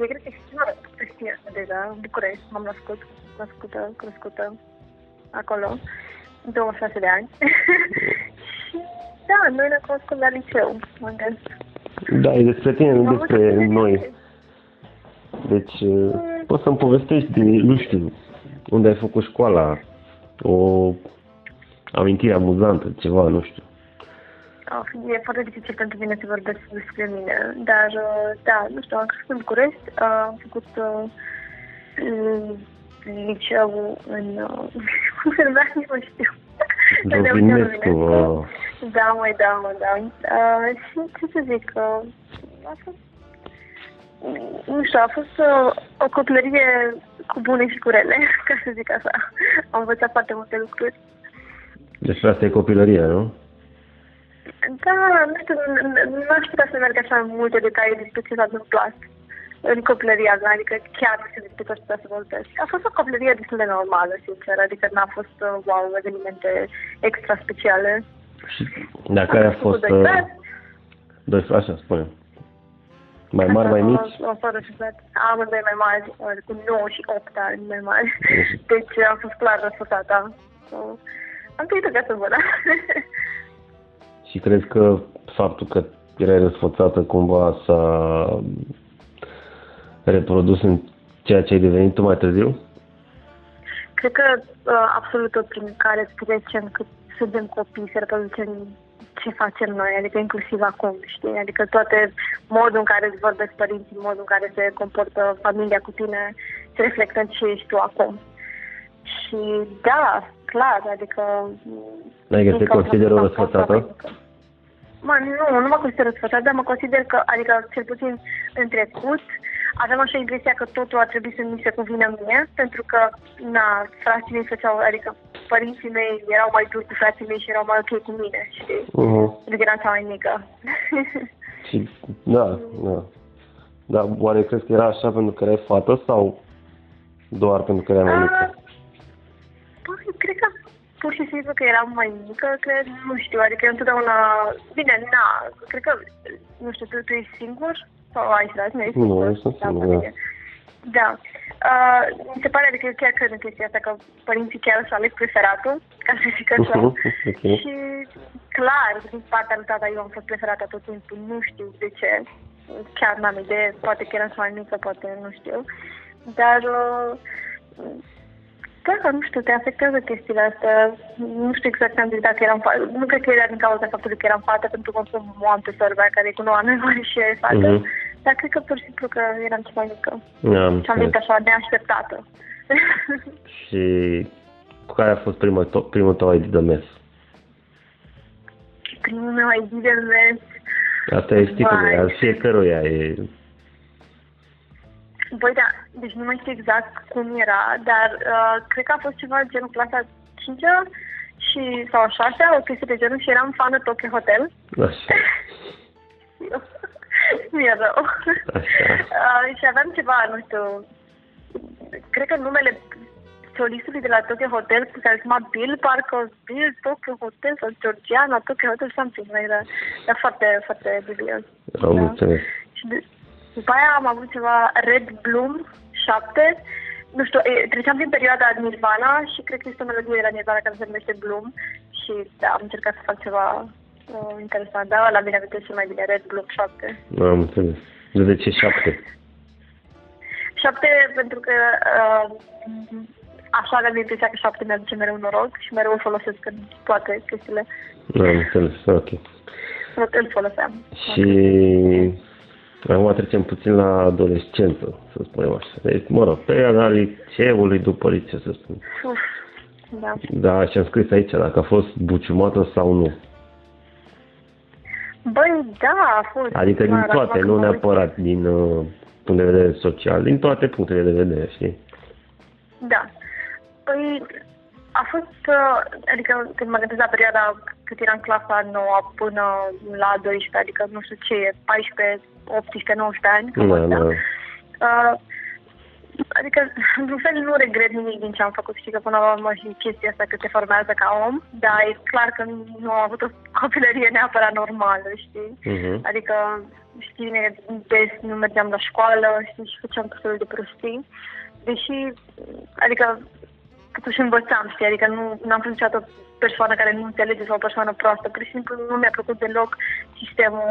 Eu cred că și mă știe deja, în București, m-am născut, născută, crescută acolo, 26 de ani. și da, noi ne cunoscut la liceu, unde Da, e despre tine, nu despre noi. Deci, uh, poți să-mi povestești de, nu știu, unde ai făcut școala, o amintire amuzantă, ceva, nu știu. Oh, e foarte dificil pentru mine să vorbesc despre mine, dar uh, da, nu știu, am crescut în București, uh, am făcut uh, mm, liceu în, uh, cum se numea, nici nu știu. Zovinescu, uh, Da, mai da, mă, da. Uh, și ce să zic, uh, a fost, nu știu, a fost uh, o copilărie cu bune și cu rele, ca să zic așa. Am învățat foarte multe lucruri. despre asta e copilăria, nu? Da, nu știu, n- n- nu aș putea să merg așa în multe detalii despre ce s-a întâmplat în copilăria mea, adică chiar nu știu despre tot ce să vorbesc. A fost o copilărie destul de normală, sincer, adică n-a fost, uh, wow, evenimente extra speciale. Și dar care a fost... Cu doi Uh, frați, doi, așa, spune. Mai mari, mai mici? O, o soră și frate. Amândoi mai mari, uh, cu 9 și 8 ani mai mari. Mhm. Deci am fost clar răsfătată. So, am trăit o viață bună. Și crezi că faptul că erai răsfățată cumva s-a reprodus în ceea ce ai devenit tu mai târziu? Cred că uh, absolut tot prin care trecem cât suntem copii se reproduce în ce facem noi, adică inclusiv acum, știi? Adică toate modul în care îți vorbesc părinții, modul în care se comportă familia cu tine, se reflectă în ce ești tu acum. Și da, clar, adică... Adică te din cauza consideri o asta am răsfățată? fost la Mă, nu, nu mă consider răsfățată, dar mă consider că, adică cel puțin în trecut, aveam așa impresia că totul ar trebui să mi se convină mie, pentru că, na, frații mei făceau, adică părinții mei erau mai duri cu frații mei și erau mai ok cu mine, știi? Uh-huh. Pentru că eram cea mai mică. Și, da, da. Dar oare crezi că era așa pentru că erai fată sau doar pentru că erai mai mică? Pur și simplu că eram mai mică, cred, nu știu, adică eu întotdeauna, bine, na, cred că, nu știu, tu, tu ești singur? Sau ai frați, nu ești Nu, singur? eu sunt Da, singur, familie. Da. Uh, mi se pare, adică eu chiar cred în chestia asta, că părinții chiar să aleg preferatul, ca să zic așa. Uh-huh, ok. Și clar, din partea lui tata, eu am fost preferată tot timpul, nu știu de ce. Chiar n-am idee, poate că eram mai mică, poate nu știu. Dar, uh, da, nu știu, te afectează chestiile astea. Nu știu exact ce am zis dacă eram fată. Nu cred că era din cauza faptului că eram fată, pentru că o am pe sora mea care e cu 9 ani mai mare și ea e fată. Mhm. Dar cred că pur și simplu că eram ceva mică. Da, am Și am venit înțeles. așa neașteptată. Și cu care a fost primul, to- primul tău ID de mers? Primul meu ID de mers. Asta e știi cum e, Vai. al fiecăruia e... Băi, da, deci nu mai știu exact cum era, dar uh, cred că a fost ceva genul clasa 5 și, sau a 6 o chestie de genul și eram fană Tokyo Hotel. Așa. Mi-e rău. Așa. Uh, și aveam ceva, nu știu, cred că numele solistului de la Tokyo Hotel, cu care se chema Bill, parcă Bill Tokyo Hotel sau Georgiana Tokyo Hotel, something, era, era foarte, foarte dubios. Am Da. înțeles. Și de, după aia am avut ceva Red Bloom 7. Nu știu, e, treceam prin perioada Nirvana și cred că este o melodie de la Nirvana care se numește Bloom și da, am încercat să fac ceva uh, interesant. Da, la mine amintesc cel mai bine Red Bloom 7. Am înțeles. De de ce șapte? 7 pentru că uh, așa aveam impresia că 7 mi-aduce mereu noroc și mereu îl folosesc în toate chestiile. Am înțeles, ok. Îl foloseam. Și acum trecem puțin la adolescență, să spunem așa. Deci, mă rog, perioada liceului după liceu, să spun. Uf, da. Da, și am scris aici dacă a fost buciumată sau nu. Băi, da, a fost. Adică din Clar, acum toate, când nu mă uit- neapărat din uh, punct de vedere social, din toate punctele de vedere, știi? Da. Păi, a fost, uh, adică când mă gândesc la perioada cât eram în clasa 9 până la 12, adică nu știu ce e, 14, 18, 19 ani, cam Da, astea. da. Uh, adică, într-un fel, nu regret nimic din ce am făcut. Știi că până la urmă și chestia asta că te formează ca om, dar e clar că nu am avut o copilărie neapărat normală, știi? Uh-huh. Adică știi, des nu mergeam la școală, știi, și făceam tot felul de prostii. Deși, adică, totuși învățam, știi, adică nu, nu am fost niciodată o persoană care nu înțelege sau o persoană proastă. Pur și simplu nu mi-a plăcut deloc sistemul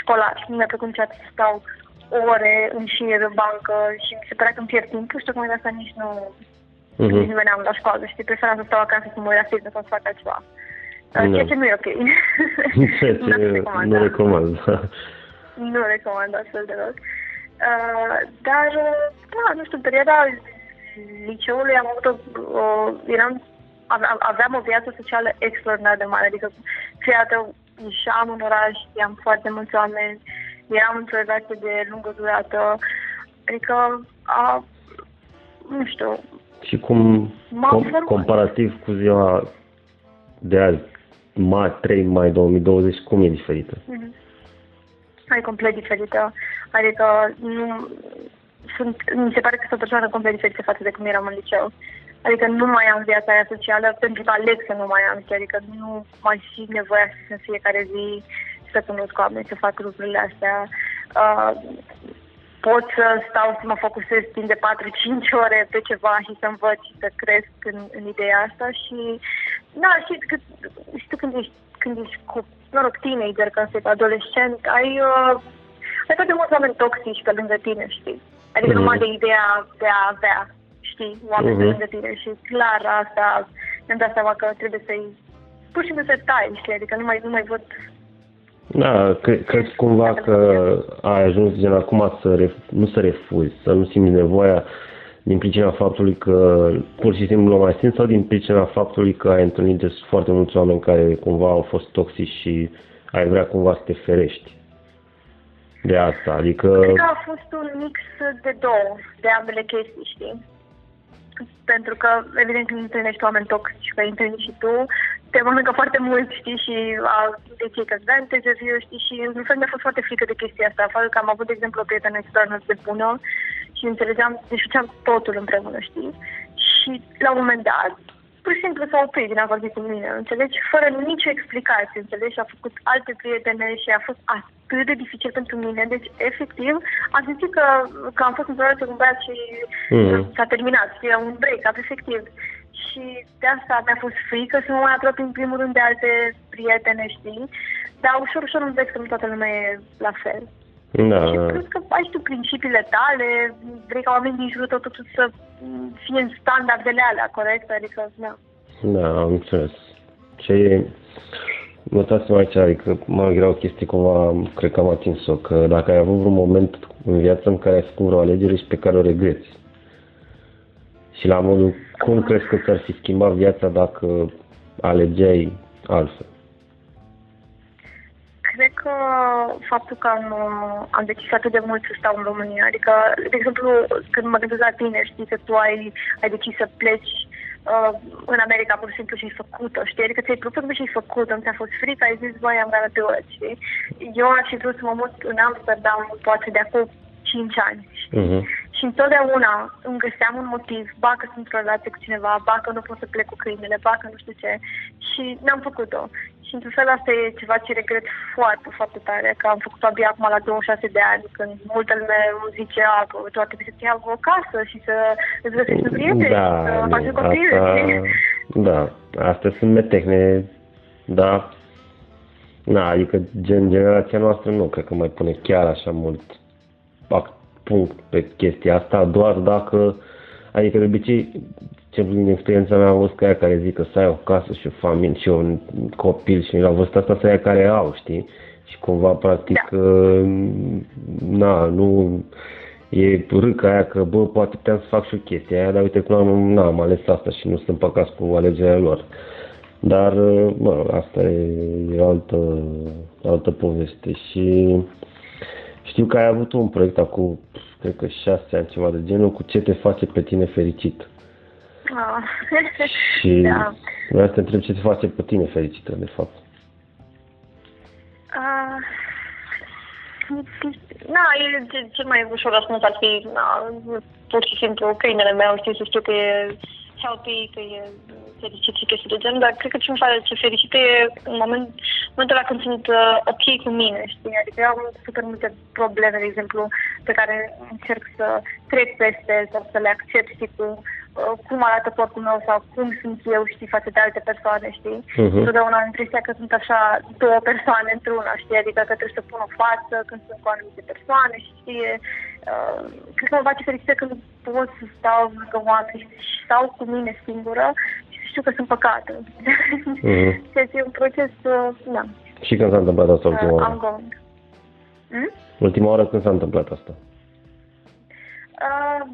școlar. Nu mi-a plăcut niciodată să stau ore în șir în bancă și mi se părea că îmi pierd timpul și tocmai de asta nici nu, uh-huh. nici nu veneam la școală, știi, preferam să stau acasă să mă uit la film sau să fac altceva. No. Ceea ce nu e ok. Ceea ce nu recomand. Nu recomand, da. Nu recomand astfel deloc. Uh, dar, da, nu știu, perioada liceului am avut o, o eram, aveam o viață socială extraordinar de mare, adică fiată ieșeam în oraș, știam foarte mulți oameni, eram într-o relație de lungă durată, adică, a, nu știu. Și cum, com, comparativ cu ziua de azi, mai, 3 mai 2020, cum e diferită? Mm-hmm. E complet diferită. Adică nu, sunt, mi se pare că sunt o persoană complet diferită față de cum eram în liceu. Adică nu mai am viața aia socială pentru că aleg să nu mai am, adică nu mai simt nevoia să în fiecare zi să cunosc oameni, să fac lucrurile astea. Uh, pot să stau să mă focusez timp de 4-5 ore pe ceva și să învăț și să cresc în, în ideea asta și da, și, că, și tu când ești, când ești cu, mă rog, teenager, când ești adolescent, ai, uh, ai foarte mulți oameni toxici pe lângă tine, știi? Adică mm-hmm. numai de ideea de a avea, știi, oameni mm-hmm. pe lângă tine și clar asta mi-am dat seama că trebuie să-i pur și simplu să tai, știi, adică nu mai, nu mai văd da, cred, cred cumva că ai ajuns gen acum să ref, nu să refuzi, să nu simți nevoia din pricina faptului că pur și simplu nu mai simți sau din pricina faptului că ai întâlnit de foarte mulți oameni care cumva au fost toxici și ai vrea cumva să te ferești de asta, adică... Cred că a fost un mix de două, de ambele chestii, știi? Pentru că, evident, când întâlnești oameni toxici, că ai întâlnit și tu, te mănâncă foarte mult, știi, și a, de cei că viu, știi, și în fel mi-a fost foarte frică de chestia asta. Faptul că am avut, de exemplu, o prietenă extraordinar de bună și înțelegeam, deci făceam totul împreună, știi? Și la un moment dat, pur și simplu s-a oprit din a vorbi cu mine, înțelegi? Fără nicio explicație, înțelegi? Și a făcut alte prietene și a fost atât de dificil pentru mine. Deci, efectiv, am simțit că, că am fost într-o relație cu un băiat și mm. s-a terminat, știi? Un break-up, efectiv și de asta mi-a fost frică să mă mai apropii în primul rând de alte prietene, știi? Dar ușor, ușor înveți că nu toată lumea e la fel. Da. Și cred că ai tu principiile tale, vrei ca oamenii din jurul tău totuși să fie în standardele alea, corect? Adică, da. Da, am înțeles. Ce e... Notați-mă aici, adică mă era o chestie cumva, cred că am atins-o, că dacă ai avut vreun moment în viață în care ai făcut vreo alegere și pe care o regreți, și la modul cum crezi că ți-ar fi schimbat viața dacă alegeai altfel? Cred că faptul că am, am decis atât de mult să stau în România, adică, de exemplu, când mă gândesc la tine, știi că tu ai, ai decis să pleci uh, în America pur și simplu și ai făcut-o, știi? Adică ți-ai propus și ai făcut-o, ți-a fost frică, ai zis, băi, am gonna do it, știi? Eu aș fi vrut să mă mut în Amsterdam, poate de acum 5 ani, știi? Uh-huh. Și întotdeauna îmi găseam un motiv, ba că sunt într-o relație cu cineva, ba că nu pot să plec cu câinele, ba că nu știu ce. Și n-am făcut-o. Și într-un fel asta e ceva ce regret foarte, foarte tare, că am făcut-o abia acum la 26 de ani, când multă lume îmi zice, a, tu ar trebui să te iau o casă și să îți găsești un prieten da, și să faci copil. Asta, da, astea sunt metehne, da, Na, adică gen, generația noastră nu cred că mai pune chiar așa mult punct pe chestia asta, doar dacă, adică de obicei, ce din experiența mea am văzut că aia care zic că să ai o casă și o familie și un copil și la vârsta asta să aia care au, știi? Și cumva, practic, da. Uh, na, nu e râca aia că, bă, poate puteam să fac și o chestie aia, dar uite cum am, na, am ales asta și nu sunt păcați cu alegerea lor. Dar, uh, mă, asta e, e altă, altă poveste și știu că ai avut un proiect acum, cred că șase ani, ceva de genul, cu ce te face pe tine fericit. Ah. și da. vreau să te întreb ce te face pe tine fericită, de fapt. Uh, na, cel mai ușor răspuns ar fi, na, pur și simplu, câinele meu, știi, să știu că e happy, că e fericit și chestii de genul, dar cred că ce îmi face fericită e în moment, momentul ăla când sunt uh, ok cu mine, știi? Adică eu am super multe probleme, de exemplu, pe care încerc să trec peste sau să le accept, știi, cu uh, cum arată corpul meu sau cum sunt eu, știi, față de alte persoane, știi? Uh-huh. Totdeauna am impresia că sunt așa două persoane într-una, știi? Adică că trebuie să pun o față când sunt cu anumite persoane, știi? Uh, cred că mă face fericită când pot să stau lângă oameni și stau cu mine singură și știu că sunt păcate. Uh-huh. Ceea ce e un proces, uh, da. Și când s-a întâmplat asta ultima oară? Ongoing. Hmm? Ultima oară când s-a întâmplat asta? Uh,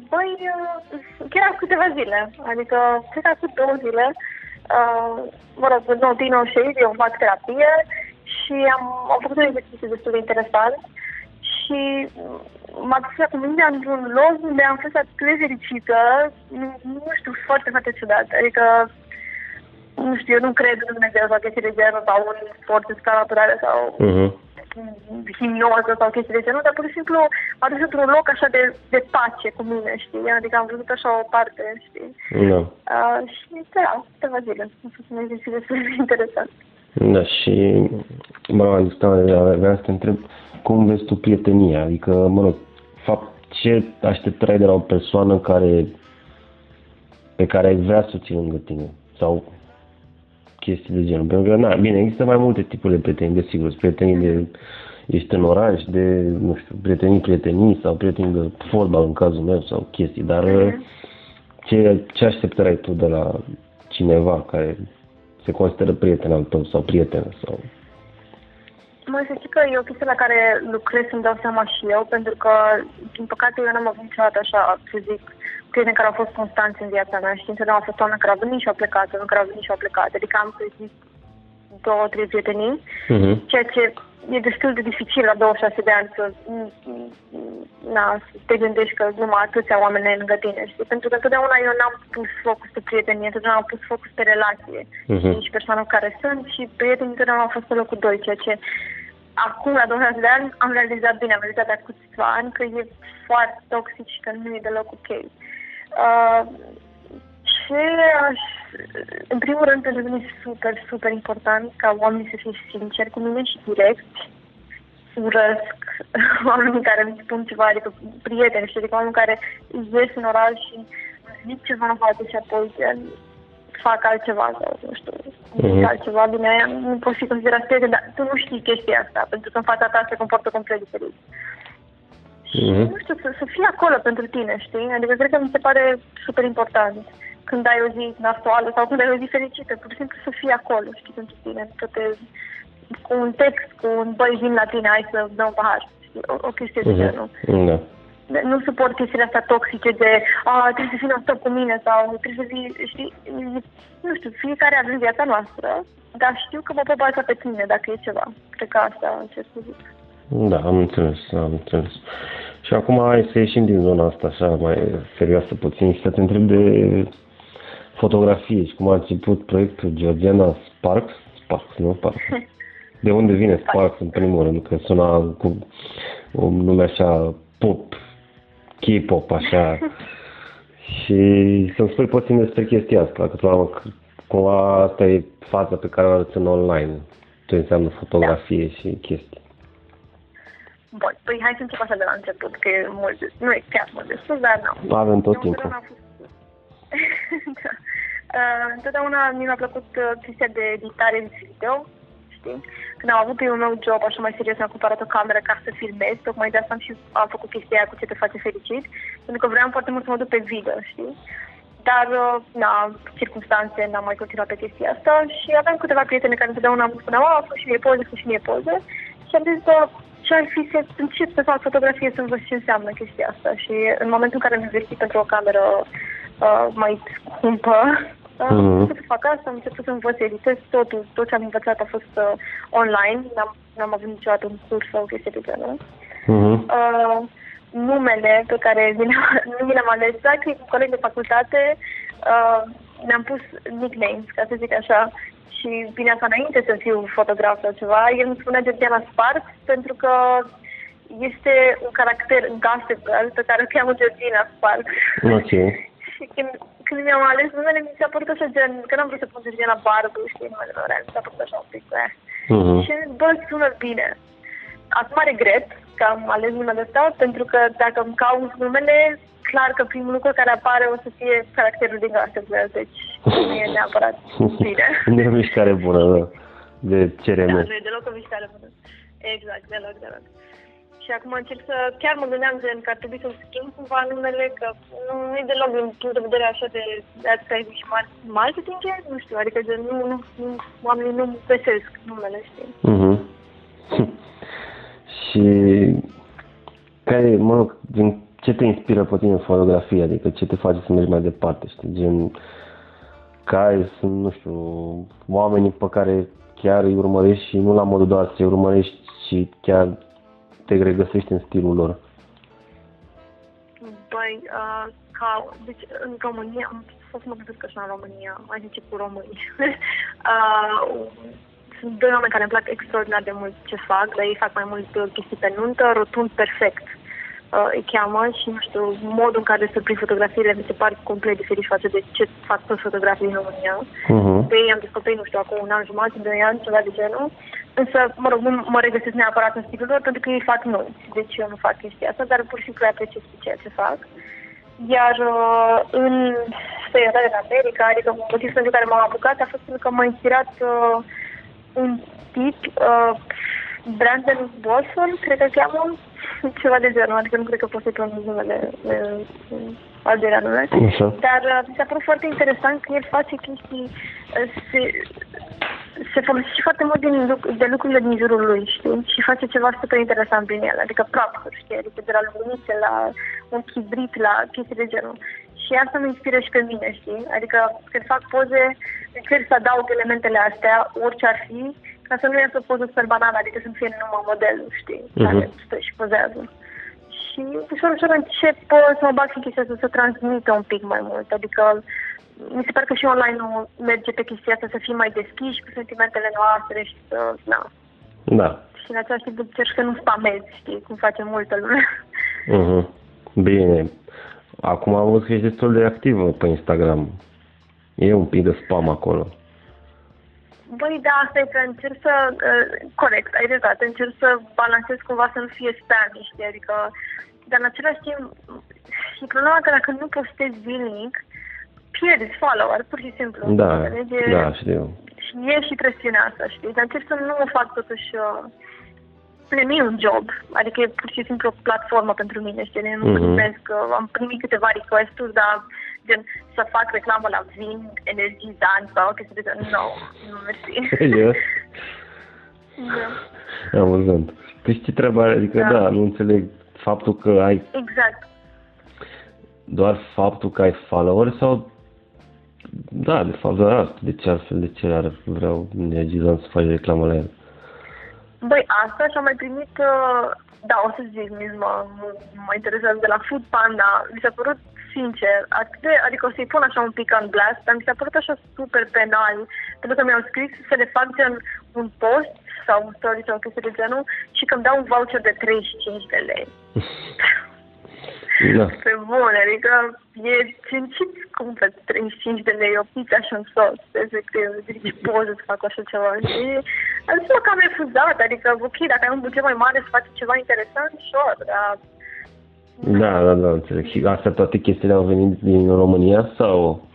băi, uh, chiar acum câteva zile, adică cred că acum două zile, uh, mă rog, nou, din nou și eu fac terapie și am, am făcut un exercițiu destul de interesant și m-a dus cu mine într-un loc unde am fost atât de fericită, nu, nu știu, foarte, foarte ciudat, adică nu știu, eu nu cred în Dumnezeu sau chestii de genul sau în sport de scalaturare sau uh-huh himnoză sau chestii de genul, dar pur și simplu m-a dus într-un loc așa de, de pace cu mine, știi? Adică am văzut așa o parte, știi? Da. Uh, și da, câteva zile. A fost un exercițiu destul de interesant. Da, și mă rog, am discutat, vreau să te întreb cum vezi tu prietenia, adică, mă rog, fapt, ce așteptări de la o persoană care pe care ai vrea să o ții lângă tine sau chestii de genul. Pentru că, na, bine, există mai multe tipuri de prietenii, desigur, prietenii de ești în oraș, de, nu știu, prietenii, prietenii sau prietenii de fotbal în cazul meu sau chestii, dar mm-hmm. ce, ce așteptări ai tu de la cineva care se consideră prieten al tău sau prietenă sau... Mă să știi că e o chestie la care lucrez să-mi dau seama și eu, pentru că, din păcate, eu n-am avut niciodată așa, să zic, prieteni care au fost constanți în viața mea și întotdeauna au fost oameni care au venit și au plecat, oameni care au venit și au plecat. Adică am, să zic, două, trei prietenii, uh-huh. ceea ce e destul de dificil la 26 de ani să, na, să te gândești că numai atâția oameni ai lângă tine, știi? Pentru că întotdeauna eu n-am pus focus pe prietenie, întotdeauna am pus focus pe relație uh-huh. și persoana cu care sunt și prietenii întotdeauna au fost pe locul doi, ceea ce acum, la 26 de ani, am realizat bine, am realizat acum câțiva ani că e foarte toxic și că nu e deloc ok. Uh, ce aș... În primul rând, pentru mine e super, super important ca oamenii să fie sinceri cu mine și direct. Urăsc oamenii care îmi spun ceva, adică prieteni, știi, adică oameni care ies în oraș și zic ceva în față și apoi fac altceva sau, nu știu, mm-hmm. altceva, bine, aia nu pot fi considerat prieten, dar tu nu știi chestia asta, pentru că în fața ta se comportă complet diferit. Mm-hmm. Și, nu știu, să, să fie acolo pentru tine, știi? Adică cred că mi se pare super important când ai o zi nasoală sau când ai o zi fericită, pur și simplu să fii acolo, știi, pentru tine, toate, cu un text, cu un băi, vin la tine, hai să dăm un pahar, știi, o, o chestie de mhm. genul. Da. Nu suport chestiile astea toxice de a, trebuie să fii non cu mine sau trebuie să fii, știi, nu știu, fiecare avem viața noastră, dar știu că mă pot baza pe tine dacă e ceva. Cred că asta încerc să zic. Da, am înțeles, am înțeles. Și acum hai să ieșim din zona asta așa mai serioasă puțin și să te întreb de fotografie și cum a început proiectul Georgiana Sparks, Sparks, nu Sparks. De unde vine Sparks în primul rând? Că suna cu un nume așa pop, K-pop, așa. și să-mi spui puțin despre chestia asta, că tu cumva asta e fața pe care o arăți în online, ce înseamnă fotografie da. și chestii. Bun, păi hai să încep așa de la început, că e mult, nu e chiar mult de sus, dar nu. Avem tot timpul. da. Uh, întotdeauna mi a plăcut uh, chestia de editare în video, știi? Când am avut primul meu job așa mai serios, am cumpărat o cameră ca să filmez, tocmai de asta am și am făcut chestia aia cu ce te face fericit, pentru că vreau foarte mult să mă duc pe video, știi? Dar, uh, na, circunstanțe, n-am mai continuat pe chestia asta și aveam câteva prietene care întotdeauna îmi spuneau, a, fă și mie poze, fă și mie poze și am zis, ce ar fi să încep să fac fotografie, să văd ce înseamnă chestia asta și în momentul în care am investit pentru o cameră uh, mai scumpă, uh, mm-hmm. am început să fac asta, am început să învăț, editez totul, tot ce am învățat a fost uh, online, n-am, n-am avut niciodată un curs sau chestie de genul. Mm-hmm. Uh, numele pe care mi nu mi le-am ales, dar cu colegi de facultate, uh, ne-am pus nicknames, ca să zic așa, și bine asta înainte să fiu fotograf sau ceva, el îmi spunea Georgiana Sparks pentru că este un caracter în Gossip Girl pe care îl cheamă Georgina Sparks. Ok. și când, când mi-am ales numele, mi s-a părut așa gen, că n-am vrut să pun gen la Barbu, știi, numele lor, mi s-a părut așa un pic, eh. Uh-huh. Și bă, sună bine. Acum regret că am ales numele ăsta, pentru că dacă îmi caut numele, clar că primul lucru care apare o să fie caracterul din Gossip Girl, deci nu e neapărat bine. nu e o mișcare bună, da, de CRM. Da, nu e deloc o mișcare bună. Exact, deloc, deloc. Și acum încerc să, chiar mă gândeam gen că ar trebui să schimb cumva numele, că nu, nu e deloc din punct de vedere așa de advertising și marketing, nu știu, adică gen nu, nu, nu oamenii nu găsesc numele, știi? Mhm. și care, mă rog, din ce te inspiră pe tine în fotografie, adică ce te face să mergi mai departe, știi, gen, care sunt, nu știu, oamenii pe care chiar îi urmărești și nu la modul doar să-i urmărești, ci chiar te regăsești în stilul lor? Băi, uh, ca, deci în România, să mă gândesc așa în România, mai zice cu români. uh, sunt doi oameni care îmi plac extraordinar de mult ce fac, dar ei fac mai mult chestii pe nuntă, rotund perfect uh, îi cheamă și, nu știu, modul în care se prind fotografiile mi se pare complet diferit față de ce fac toți fotografii în România. Uh-huh. Pe ei am descoperit, nu știu, acum un an jumătate, doi ani, ceva de genul. Însă, mă rog, nu mă regăsesc neapărat în stilul lor pentru că ei fac noi. Deci eu nu fac chestia asta, dar pur și simplu apreciez ceea ce fac. Iar uh, în străinătate în America, adică motivul pentru care m-am apucat a fost pentru că m-a inspirat uh, un tip, uh, Brandon Boston, cred că cheamă, ceva de genul, adică nu cred că pot să-i pronunț numele al doilea nume. Dar uh, mi s-a părut foarte interesant că el face chestii, uh, se, se folosește foarte mult din, de lucrurile din jurul lui, știi? Și face ceva super interesant prin el, adică props știi? Adică de la luminițe, la un chibrit, la chestii de genul. Și asta mă inspiră și pe mine, știi? Adică când fac poze, încerc să adaug elementele astea, orice ar fi, ca să nu iasă poză super banală, adică să nu fie numai modelul, știi? Uh-huh. Care stă și pozează. Și ușor, ușor încep să mă bag în chestia asta, să transmită un pic mai mult, adică mi se pare că și online nu merge pe chestia asta să fim mai deschiși cu sentimentele noastre și să, na. Da. Și în același timp încerc să nu spamez, știi, cum face multă lume. Uh-huh. Bine. Acum am văzut că ești destul de activă pe Instagram. E un pic de spam acolo. Băi, da, asta e că încerc să, uh, corect, ai dreptate, încerc să balancez cumva să nu fie spam, știi, adică, dar în același timp, și problema că dacă nu postezi zilnic, pierzi follower, pur și simplu. Da, înțelegi? da, știu. Și e și presiunea asta, știi? Dar încerc să nu o fac totuși uh, nu e un job, adică e pur și simplu o platformă pentru mine, știi? Nu mm-hmm. gândesc că am primit câteva request-uri, dar gen să fac reclamă la vin, energizant sau chestii de genul. Nu, nu mersi. Serios? da. Am văzut. Păi ce treaba Adică da. da, nu înțeleg faptul că ai... Exact. Doar faptul că ai follower sau da, de fapt, da, de ce altfel, de ce ar vreau energizant să faci reclamă la el? Băi, asta și-am mai primit, uh, da, o să zic, nici mă, mă interesează de la Food Panda. Mi s-a părut, sincer, atât de, adică o să-i pun așa un pic în blast, dar mi s-a părut așa super penal, pentru că mi-au scris să le fac gen un post sau un story sau chestii de genul și că îmi dau un voucher de 35 de lei. Da. Pe bun, adică e cincit cumpăr 35 de lei o pizza și un sos, efectiv, zici poze să fac așa ceva și am zis că am refuzat, adică ok, dacă ai un buget mai mare să faci ceva interesant, sure, dar da, da, da, înțeleg. Și astea toate chestiile au venit din România sau?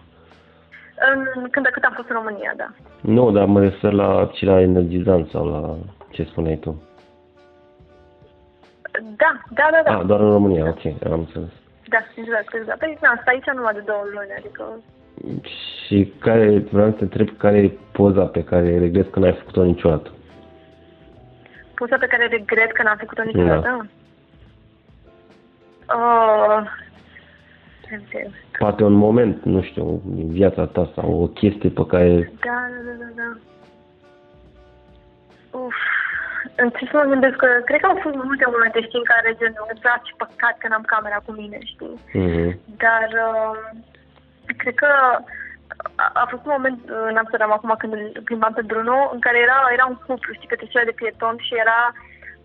În, când cât am fost în România, da. Nu, dar mă refer la ce la energizant sau la ce spuneai tu. Da, da, da, da. Ah, doar în România, ok, am înțeles. Da, exact, exact. Păi, na, asta aici numai de două luni, adică... Și care, vreau să te întreb, care e poza pe care regret că n-ai făcut-o niciodată? Poza pe care regret că n-am făcut-o niciodată? Da. Uh, Poate un moment, nu știu, în viața ta sau o chestie pe care... Da, da, da, da. da. Uf, încerc să mă gândesc că cred că au fost multe momente, știi, în care gen, îmi place păcat că n-am camera cu mine, știi? Mm-hmm. Dar uh, cred că a, a fost un moment în Amsterdam acum când îl plimbam pe Bruno, în care era, era un cuplu, știi, pe trecerea de pieton și era,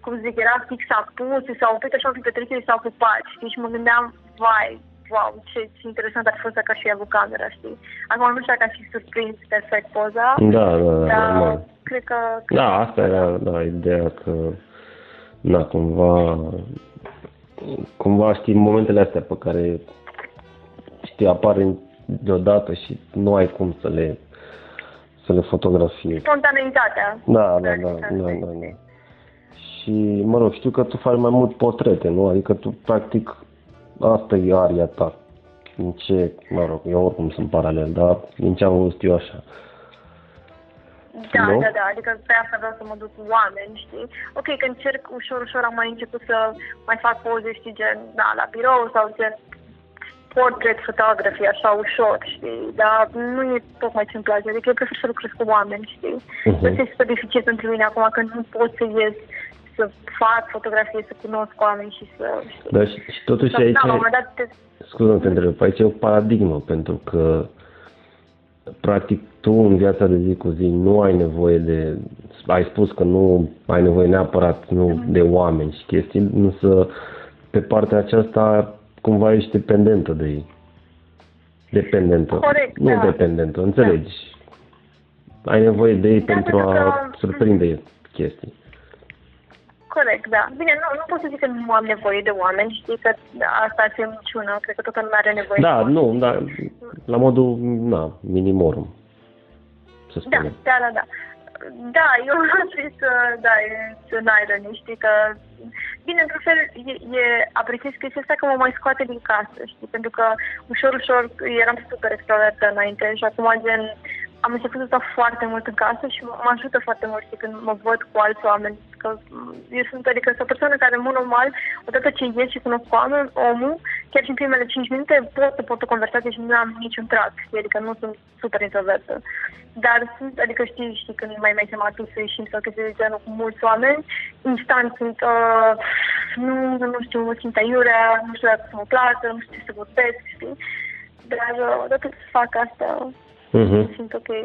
cum zic, era fix apus, s-au oprit așa un pic pe trecere și s-au ocupat, știi? Și mă gândeam, vai, wow, ce, ce interesant ar fi fost dacă aș fi avut camera, știi? Acum nu știu dacă aș fi surprins perfect poza. Da, da, da, dar normal. cred că... Da, asta era, da, ideea că, na, cumva, cumva, știi, momentele astea pe care, știi, apar deodată și nu ai cum să le, să le fotografiezi. Spontaneitatea. Da, da, da, da, da, da. Și, mă rog, știu că tu faci mai mult portrete, nu? Adică tu, practic, asta e aria ta. În ce, mă rog, eu oricum sunt paralel, dar din ce am văzut eu așa. Da, Nu? da, da, adică pe asta vreau să mă duc cu oameni, știi? Ok, că încerc ușor, ușor am mai început să mai fac poze, știi, gen, da, la birou sau gen portret fotografie, așa ușor, știi? Dar nu e tocmai ce-mi place, adică eu prefer să lucrez cu oameni, știi? Mhm. Uh-huh. Este super dificil pentru mine acum că nu pot să ies să fac fotografie, să cunosc oameni și să, știi? Dar și, și totuși Sau, aici, da, la un moment dat te, scuză-mă te întreb, aici e o paradigmă, pentru că practic tu în viața de zi cu zi nu ai nevoie de, ai spus că nu ai nevoie neapărat nu de oameni și chestii, însă pe partea aceasta cumva ești dependentă de ei. Dependentă. Corect, nu da. dependentă, înțelegi. Ai nevoie de ei Da, pentru pentru a că- surprinde chestii. Corect, da. Bine, nu, nu pot să zic că nu am nevoie de oameni, știi că asta ar fi o minciună, cred că toată lumea are nevoie Da, de oameni. nu, da, la modul, na, minimorum, să Da, spunem. da, da, da. Da, eu am zis că, da, e un irony, știi, că, bine, într-un fel, e, e, apreciez chestia asta că mă mai scoate din casă, știi, pentru că ușor, ușor eram super extrovertă înainte și acum, gen, am început să stau foarte mult în casă și mă mă ajută foarte mult, știi, când mă văd cu alți oameni, că m, eu sunt, adică, sunt o persoană care, în mod normal, odată ce ies și cunosc oameni, omul, chiar și în primele 5 minute pot să pot o conversație și nu am niciun trac, știi, adică nu sunt super introvertă. Dar sunt, adică știi, știi când mai mai seama tu să ieșim sau chestii de genul cu mulți oameni, instant sunt, uh, nu, nu știu, mă simt aiurea, nu știu dacă să mă placă, nu știu ce să vorbesc, știi? Dar uh, odată ce fac asta, Mhm. mă simt ok.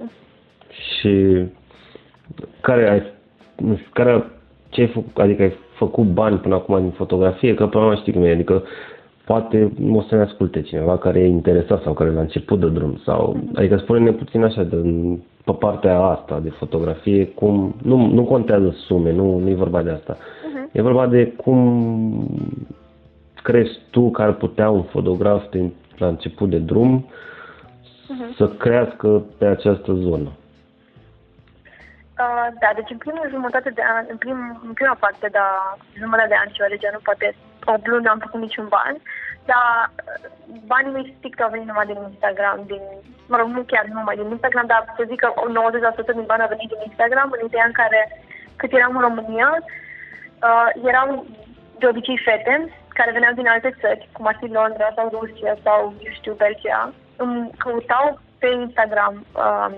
Și care ai, nu știu, care, ce ai făcut, adică ai făcut bani până acum din fotografie, că până la urmă știi cum e, adică poate o să ne asculte cineva care e interesat sau care la început de drum sau, adică spune-ne puțin așa de, pe partea asta de fotografie, cum, nu, nu contează sume, nu, nu e vorba de asta, Mhm. e vorba de cum crezi tu că ar putea un fotograf de, la început de drum Mhm. să crească pe această zonă. Uh, da, deci în prima jumătate de an, în, prim, în prima parte, da, jumătate de an, ceva de genul, poate o lună am făcut niciun ban, dar uh, banii mei strict au venit numai din Instagram, din, mă rog, nu chiar numai din Instagram, dar să zic că 90% din bani au venit din Instagram, în ideea în care, cât eram în România, uh, erau de obicei fete care veneau din alte țări, cum ar fi Londra sau Rusia sau, eu știu, Belgia, îmi căutau pe Instagram uh,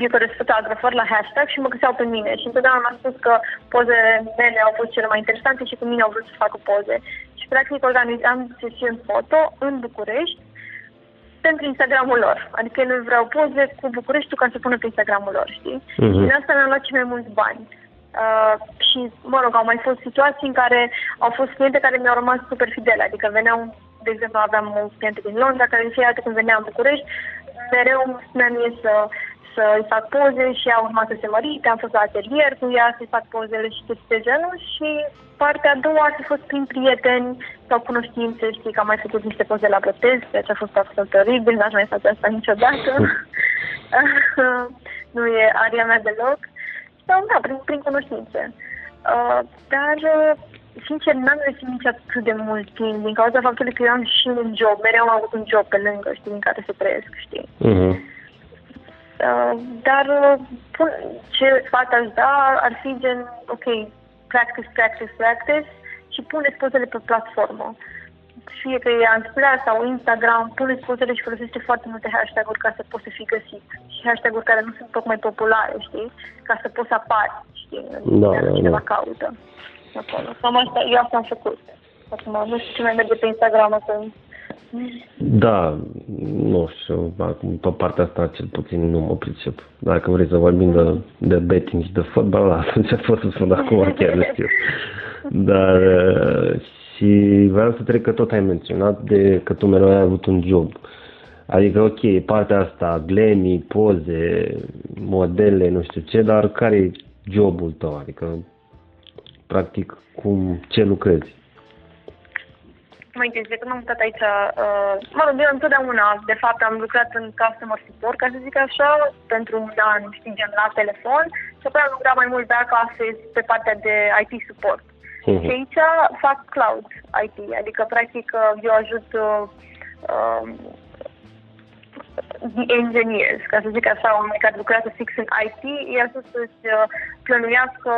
Bucharest Photographer la hashtag și mă găseau pe mine și întotdeauna mi-am spus că pozele mele au fost cele mai interesante și cu mine au vrut să facă poze. Și practic organizam sesiuni foto în București pentru Instagramul lor. Adică ele vreau poze cu Bucureștiul ca să pună pe Instagramul lor, știi? Mhm. Și din asta mi-am luat cei mai mulți bani. Uh, și, mă rog, au mai fost situații în care au fost cliente care mi-au rămas super fidele, adică veneau, de exemplu, aveam o clientă din Londra care de fiecare dată când venea în București, mereu îmi spunea mie să, să îi fac poze și a urmat să se mărite, am fost la atelier cu ea să-i fac pozele și chestii de genul și partea a doua ar fi fost prin prieteni sau cunoștințe, știi că am mai făcut niște poze la botez, ceea ce a fost absolut oribil, n-aș mai face asta niciodată. nu e aria mea deloc. Sau, da, prin, prin cunoștințe. Uh, dar, uh, sincer, n-am găsit nici atât de mult timp, din cauza faptului că eu am și un job, mereu am avut un job pe lângă, știi, din care să trăiesc, știi. Mhm. Uh, dar uh, pun, ce sfat aș da ar fi gen, ok, practice, practice, practice și puneți pozele pe platformă. Fie că e Unsplash sau Instagram, puneți pozele și folosește foarte multe hashtag-uri ca să poți să fii găsit. Și hashtag-uri care nu sunt tocmai populare, știi? Ca să poți să apari, știi? Da, Dacă da, cineva da. caută. Acolo. Cam asta, eu asta am făcut. Acum, nu știu ce mai merge pe Instagram acum. Da, nu știu, acum pe partea asta cel puțin nu mă pricep. Dacă vrei să vorbim de, de betting și de fotbal, atunci pot să spun acum chiar nu știu. Dar uh, Și vreau să trec că tot ai menționat de că tu mereu ai avut un job. Adică, ok, partea asta, glammy, poze, modele, nu știu ce, dar care e jobul tău? Adică, practic, cum, ce lucrezi? mai întâi, de când am mutat aici, uh, mă rog, eu întotdeauna, de fapt, am lucrat în customer support, ca să zic așa, pentru un an, știi, gen la telefon, și apoi am lucrat mai mult back office pe partea de IT support. Uh-huh. Și aici fac cloud IT, adică, practic, uh, eu ajut uh, uh, the engineers, ca să zic așa, oamenii care lucrează fix în IT, i să să-și uh, plănuiască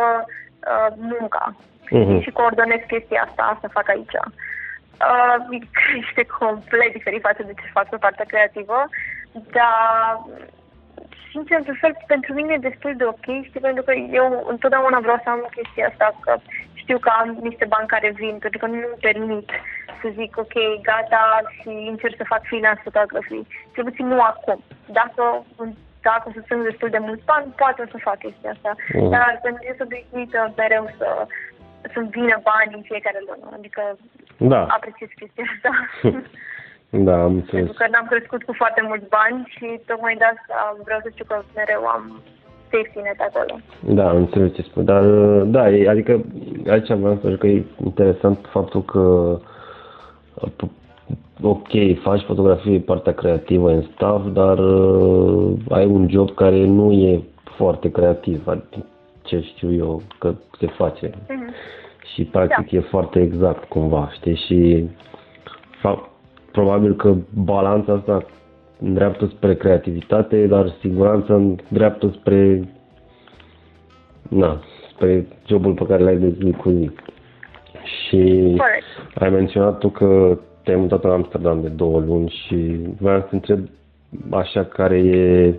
uh, munca uh-huh. și coordonez chestia asta, asta fac aici. Uh, este complet diferit față de ce fac pe partea creativă, dar sincer, de fel, pentru mine e destul de ok, știi, pentru că eu întotdeauna vreau să am chestia asta, că știu că am niște bani care vin, pentru că nu îmi permit să zic, ok, gata, și încerc să fac freelance fotografii. Cel puțin nu acum. Dacă dacă o să strâng destul de mulți bani, poate o să fac chestia asta. Mm. Dar pentru că sunt obișnuită mereu să, să vină bani în fiecare lună. Adică da. apreciez chestia asta. da, am înțeles. Pentru că n-am crescut cu foarte mulți bani și tocmai de asta vreau să știu că mereu am safety net acolo. Da, am înțeles ce spui. Dar, da, adică aici vreau să zic că e interesant faptul că ok, faci fotografie, partea creativă în staff, dar uh, ai un job care nu e foarte creativ, adică ce știu eu că se face. Mm-hmm. Și practic da. e foarte exact cumva, știi? Și fa- probabil că balanța asta îndreaptă spre creativitate, dar siguranța îndreaptă spre na, spre jobul pe care l-ai de zi cu zi. Și Correct. ai menționat tu că te-ai mutat în Amsterdam de două luni și vreau să te întreb așa care e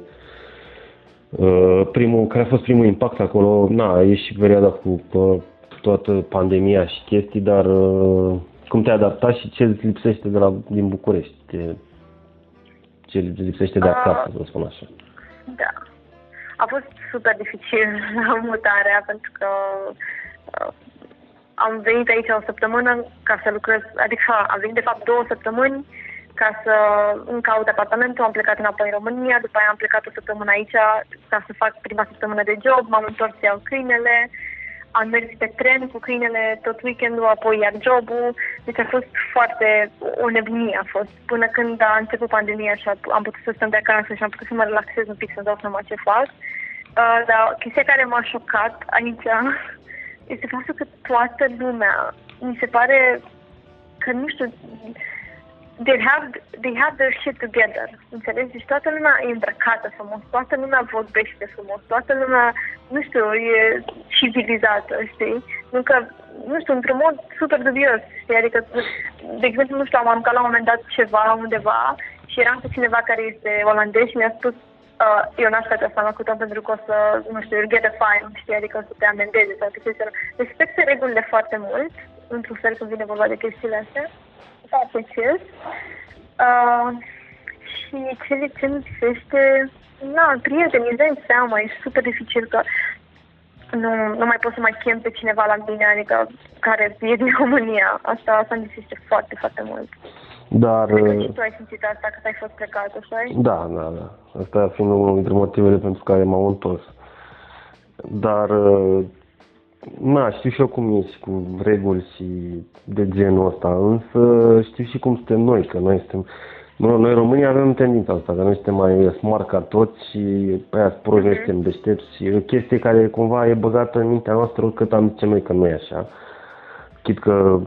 uh, primul, care a fost primul impact acolo, na, e și perioada cu uh, toată pandemia și chestii, dar uh, cum te-ai adaptat și ce îți lipsește de la, din București? Ce, ce lipsește de acasă, uh, să spun așa? Da. A fost super dificil la mutarea pentru că uh, am venit aici o săptămână ca să lucrez, adică am venit de fapt două săptămâni ca să îmi caut apartamentul, am plecat înapoi în România, după aia am plecat o săptămână aici ca să fac prima săptămână de job, m-am întors să iau câinele, am mers pe tren cu câinele tot weekendul, apoi iar jobul, deci a fost foarte, o nebunie a fost, până când a început pandemia și am putut să stăm de acasă și am putut să mă relaxez un pic, să-mi dau seama ce fac. Uh, dar chestia care m-a șocat aici este faptul că toată lumea, mi se pare că, nu știu, they have, they have their shit together, înțelegi? Deci toată lumea e îmbrăcată frumos, toată lumea vorbește frumos, toată lumea, nu știu, e civilizată, știi? Nu că, nu știu, într-un mod super dubios, știi? Adică, de exemplu, nu știu, am aruncat la un moment dat ceva undeva și eram cu cineva care este olandez și mi-a spus uh, eu n-aș face asta în Acuton pentru că o să, nu știu, you'll get a fine, știi, adică o să te amendeze sau chestii Respectă regulile foarte mult, într-un fel când vine vorba de chestiile astea. Foarte chill. Uh, și ce, ce mi lipsește, na, prieteni, îți dai seama, e super dificil că nu, nu mai pot să mai chem pe cineva la mine, adică care e din România. Asta, asta îmi lipsește foarte, foarte mult. Dar... Uh, și tu ai simțit asta că ai fost plecat, așa Da, da, da. Asta fiind unul dintre motivele pentru care m-am întors. Dar, uh, na, știu și eu cum e și cu reguli și de genul ăsta, însă știu și cum suntem noi, că noi suntem... Noi România avem tendința asta, că noi suntem mai smart ca toți și pe aia proști, noi mhm. suntem deștepți și e o chestie care cumva e băgată în mintea noastră cât am zice noi că nu e așa. Chit că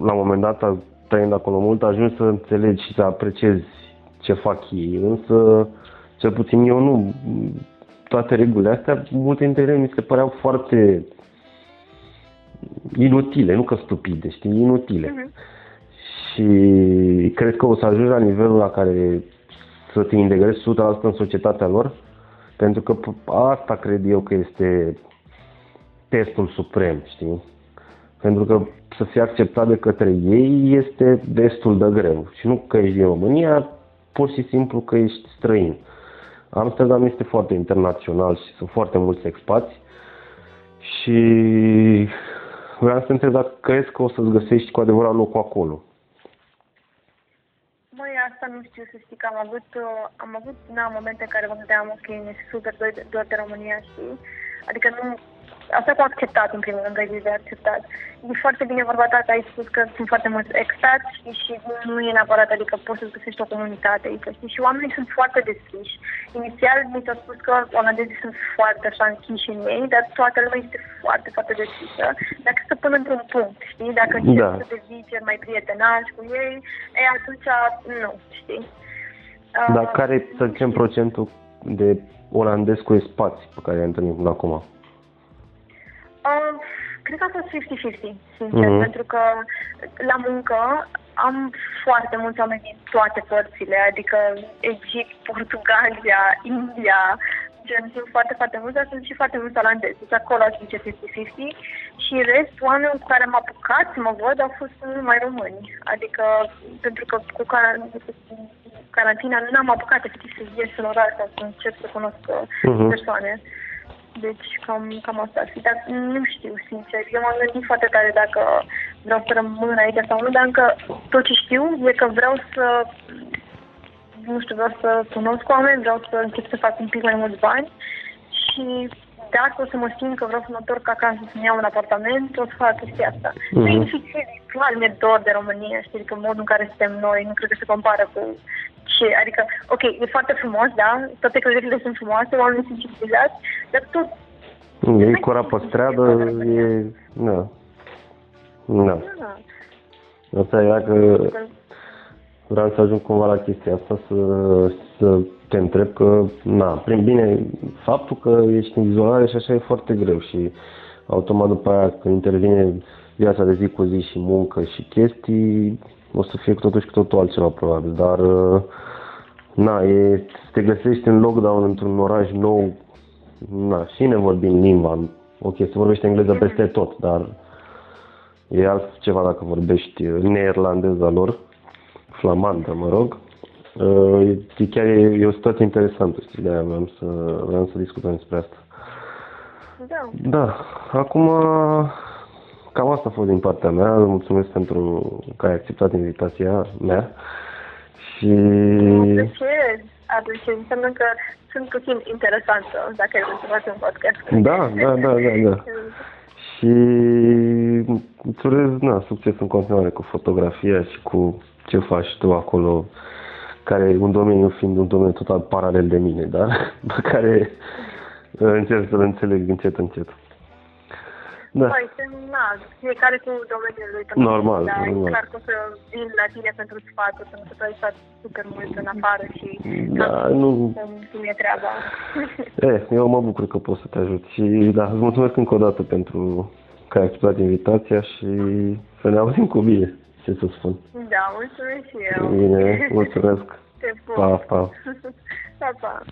la un moment dat trăind acolo mult, ajungi să înțelegi și să apreciezi ce fac ei, însă cel puțin eu nu. Toate regulile astea, multe dintre ele mi se păreau foarte inutile, nu că stupide, știi, inutile. Uh-huh. Și cred că o să ajungi la nivelul la care să te integrezi 100% în societatea lor, pentru că asta cred eu că este testul suprem, știi? Pentru că să fie acceptat de către ei este destul de greu. Și nu că ești din România, pur și simplu că ești străin. Amsterdam este foarte internațional și sunt foarte mulți expați și vreau să te întreb dacă crezi că o să-ți găsești cu adevărat locul acolo. Măi, asta nu știu să știi că am avut, uh, am avut na, momente în care mă gândeam, ok, e super doar de, doar de România, știi? Adică nu, asta cu acceptat, în primul rând, ai de acceptat. E foarte bine vorba ta că ai spus că sunt foarte mulți expats și, și nu e neapărat, adică poți să găsești o comunitate aici, știi? Și oamenii sunt foarte deschiși. Inițial mi s-a spus că olandezii sunt foarte așa închiși în ei, dar toată lumea este foarte, foarte deschisă. Dacă să până într-un punct, știi? Dacă încerci da. să devii cel mai prietenaș cu ei, e atunci nu, știi? Dar uh, care, să zicem, procentul de olandez cu spați pe care ai întâlnit până acum? Uh, cred că a fost 50-50, sincer, uh-huh. pentru că la muncă am foarte mulți oameni din toate părțile, adică Egipt, Portugalia, India, gen, sunt foarte, foarte mulți, dar sunt și foarte mulți olandezi. Deci acolo aș zice 50-50 și rest, oameni cu care am apucat să mă văd au fost numai români. Adică, pentru că cu, car- cu carantina nu am apucat efectiv să ies în oraș sau să încep să cunosc uh-huh. persoane. Deci cam, cam asta ar fi. Dar nu știu, sincer. Eu m-am gândit foarte tare dacă vreau să rămân aici sau nu, dar încă tot ce știu e că vreau să nu știu, vreau să cunosc oameni, vreau să încep să fac un pic mai mulți bani și dacă o să mă simt că vreau să mă întorc acasă să-mi iau un apartament, o să fac chestia asta. Mm-hmm. Nu e dificil, clar mi-e dor de România, știi, că modul în care suntem noi nu cred că se compară cu ce, adică, ok, e foarte frumos, da, toate clădirile sunt frumoase, oamenii sunt civilizați, dar tot... E cura pe stradă, e... Da. Da. Asta e dacă vreau să ajung cumva la chestia asta, să, să te întreb că, na, prin bine, faptul că ești în izolare și așa e foarte greu și automat după aia când intervine viața de zi cu zi și muncă și chestii, o să fie totuși cu totul altceva probabil, dar na, e, să te găsești în lockdown într-un oraș nou, na, și ne vorbim limba, ok, se vorbește engleză peste tot, dar e altceva dacă vorbești neerlandeza lor, flamandă, mă rog. E chiar e, e o situație interesantă, știi, de-aia vreau să, vreau să discutăm despre asta. Da. Da, acum Cam asta a fost din partea mea. Îți mulțumesc pentru că ai acceptat invitația mea. Și... Apreciez, apreciez. Înseamnă că sunt puțin interesantă dacă ai vrut să faci un podcast. Da, da, da, da, da. și îți urez na, succes în continuare cu fotografia și cu ce faci tu acolo, care e un domeniu fiind un domeniu total paralel de mine, dar pe care încerc să-l înțeleg încet, încet. Da. Păi, na, fiecare cu domeniul lui. Normal, dar normal. clar că o să vin la tine pentru sfaturi, pentru că tu ai stat super mult în afară și da, nu... cum e treaba. Eh, eu mă bucur că pot să te ajut și da, îți mulțumesc încă o dată pentru că ai acceptat invitația și să ne auzim cu bine, ce să spun. Da, mulțumesc și eu. Bine, mulțumesc. Te pup. Pa, pa. pa, pa.